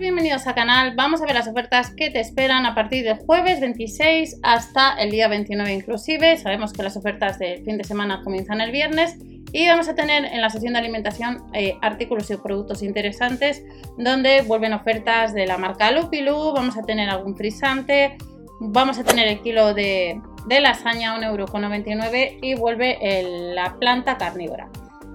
bienvenidos al canal. Vamos a ver las ofertas que te esperan a partir del jueves 26 hasta el día 29 inclusive. Sabemos que las ofertas del fin de semana comienzan el viernes y vamos a tener en la sección de alimentación eh, artículos y productos interesantes donde vuelven ofertas de la marca Lupilu, vamos a tener algún frisante, vamos a tener el kilo de, de lasaña 1,99€ y vuelve la planta carnívora.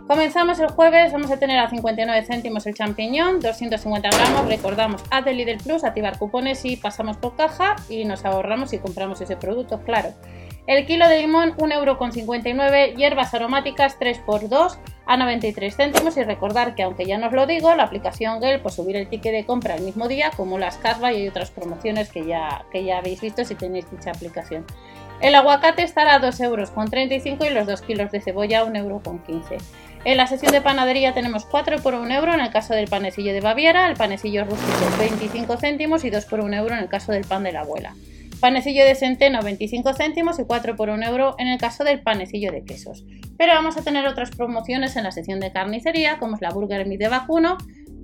Comenzamos el jueves, vamos a tener a 59 céntimos el champiñón, 250 gramos, recordamos, a del Lidl Plus, activar cupones y pasamos por caja y nos ahorramos y compramos ese producto, claro. El kilo de limón 1,59€, hierbas aromáticas 3x2 a 93 céntimos y recordar que aunque ya no os lo digo, la aplicación Gel por subir el ticket de compra el mismo día, como las Casba y hay otras promociones que ya, que ya habéis visto si tenéis dicha aplicación. El aguacate estará a 2,35€ y los 2 kilos de cebolla a 1,15€. En la sección de panadería tenemos 4 por 1 euro en el caso del panecillo de Baviera, el panecillo rústico 25 céntimos y 2 por 1 euro en el caso del pan de la abuela. Panecillo de centeno 25 céntimos y 4 por 1 euro en el caso del panecillo de quesos. Pero vamos a tener otras promociones en la sección de carnicería, como es la Burger Meat de vacuno,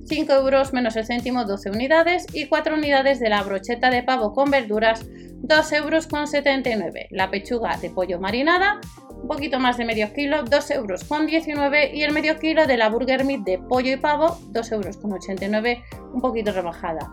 5 euros menos el céntimo 12 unidades y 4 unidades de la brocheta de pavo con verduras 2 euros con 79. La pechuga de pollo marinada un poquito más de medio kilo, 2 euros con 19 y el medio kilo de la Burger Meat de pollo y pavo, 2 euros con 89, un poquito rebajada.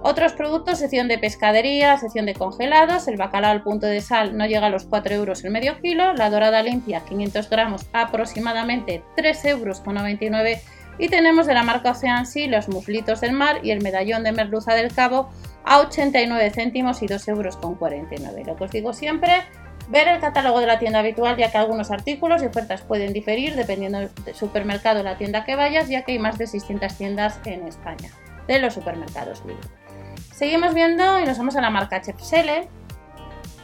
Otros productos, sección de pescadería, sección de congelados, el bacalao al punto de sal no llega a los 4 euros el medio kilo, la dorada limpia 500 gramos aproximadamente 3 euros con 99 y tenemos de la marca Ocean Sea los muslitos del mar y el medallón de merluza del cabo a 89 céntimos y 2 euros con 49. Lo que os digo siempre, Ver el catálogo de la tienda habitual, ya que algunos artículos y ofertas pueden diferir dependiendo del supermercado o la tienda que vayas, ya que hay más de 600 tiendas en España de los supermercados Seguimos viendo y nos vamos a la marca Chef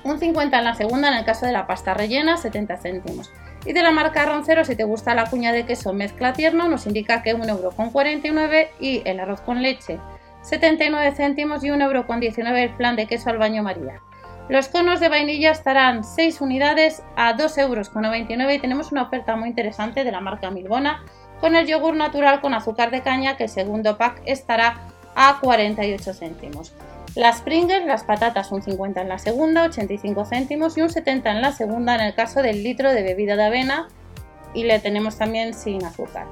un 50 en la segunda en el caso de la pasta rellena, 70 céntimos. Y de la marca Roncero, si te gusta la cuña de queso mezcla tierno, nos indica que 1,49€ y el arroz con leche 79 céntimos y 1,19€ el plan de queso al baño María. Los conos de vainilla estarán 6 unidades a 2,99 euros y tenemos una oferta muy interesante de la marca Milbona con el yogur natural con azúcar de caña que el segundo pack estará a 48 céntimos. Las Pringles, las patatas un 50 en la segunda, 85 céntimos y un 70 en la segunda en el caso del litro de bebida de avena y le tenemos también sin azúcar.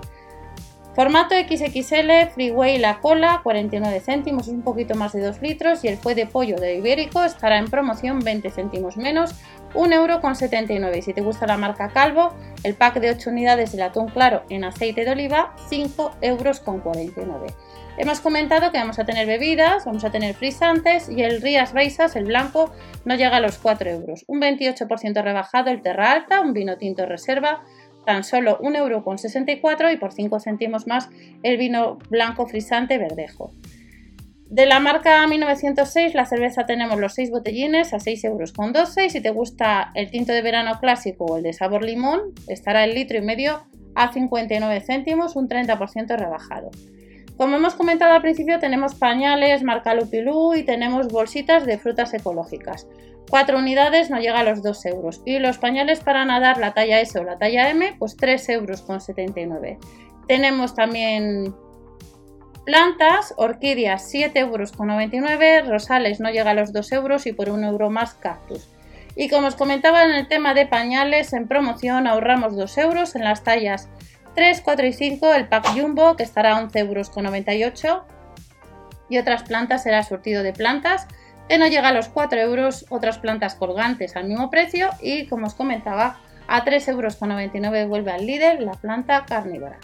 Formato XXL, Freeway La Cola, 49 céntimos, un poquito más de 2 litros y el fue de pollo de Ibérico estará en promoción 20 céntimos menos, 1,79 euro. Y si te gusta la marca Calvo, el pack de 8 unidades de atún claro en aceite de oliva, 5,49 euros. Hemos comentado que vamos a tener bebidas, vamos a tener frisantes y el Rías Baisas, el blanco, no llega a los 4 euros. Un 28% rebajado el Terra Alta, un vino tinto reserva, tan solo 1,64€ y por 5 céntimos más el vino blanco frisante verdejo. De la marca 1906, la cerveza tenemos los 6 botellines a 6,12€ y si te gusta el tinto de verano clásico o el de sabor limón, estará el litro y medio a 59 céntimos, un 30% rebajado. Como hemos comentado al principio, tenemos pañales marca Lupilú y tenemos bolsitas de frutas ecológicas. 4 unidades no llega a los 2 euros. Y los pañales para nadar, la talla S o la talla M, pues 3 euros con 79. Tenemos también plantas, orquídeas 7 euros con 99, rosales no llega a los 2 euros y por 1 euro más cactus. Y como os comentaba en el tema de pañales, en promoción ahorramos 2 euros en las tallas 3, 4 y 5, el pack jumbo que estará a 11 euros con 98 y otras plantas será surtido de plantas que no llega a los 4 euros, otras plantas colgantes al mismo precio y como os comentaba a 3,99 euros vuelve al líder la planta carnívora.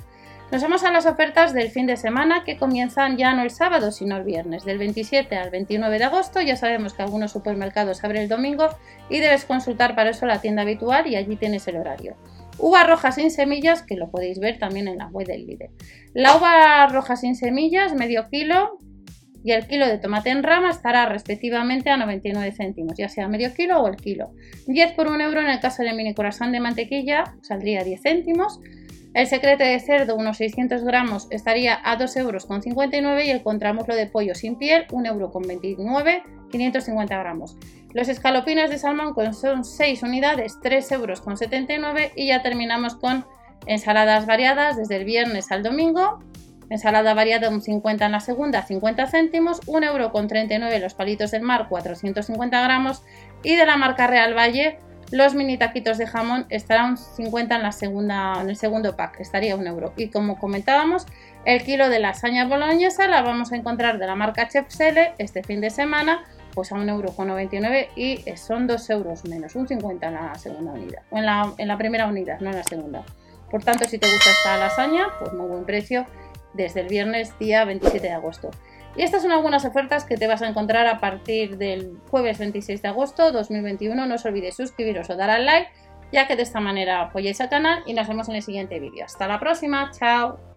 Nos vamos a las ofertas del fin de semana que comienzan ya no el sábado sino el viernes, del 27 al 29 de agosto. Ya sabemos que algunos supermercados abren el domingo y debes consultar para eso la tienda habitual y allí tienes el horario. Uva roja sin semillas, que lo podéis ver también en la web del líder. La uva roja sin semillas, medio kilo, y el kilo de tomate en rama estará respectivamente a 99 céntimos, ya sea medio kilo o el kilo. 10 por 1 euro en el caso del mini corazón de mantequilla saldría 10 céntimos. El secreto de cerdo, unos 600 gramos, estaría a 2,59 euros y el contramuslo de pollo sin piel, 1,29 euro, 550 gramos. Los escalopines de salmón son 6 unidades, 3,79 euros y ya terminamos con ensaladas variadas desde el viernes al domingo Ensalada variada un 50 en la segunda, 50 céntimos, 1,39€ los palitos del mar, 450 gramos y de la marca Real Valle los mini taquitos de jamón estarán 50 en, la segunda, en el segundo pack, estaría un euro. Y como comentábamos, el kilo de lasaña boloñesa la vamos a encontrar de la marca Chef Sele este fin de semana, pues a 1,99€ y son 2 euros menos, un 50 en la segunda unidad, en la, en la primera unidad, no en la segunda. Por tanto, si te gusta esta lasaña, pues muy buen precio desde el viernes día 27 de agosto. Y estas son algunas ofertas que te vas a encontrar a partir del jueves 26 de agosto 2021. No os olvidéis suscribiros o dar al like, ya que de esta manera apoyáis al canal y nos vemos en el siguiente vídeo. Hasta la próxima, chao.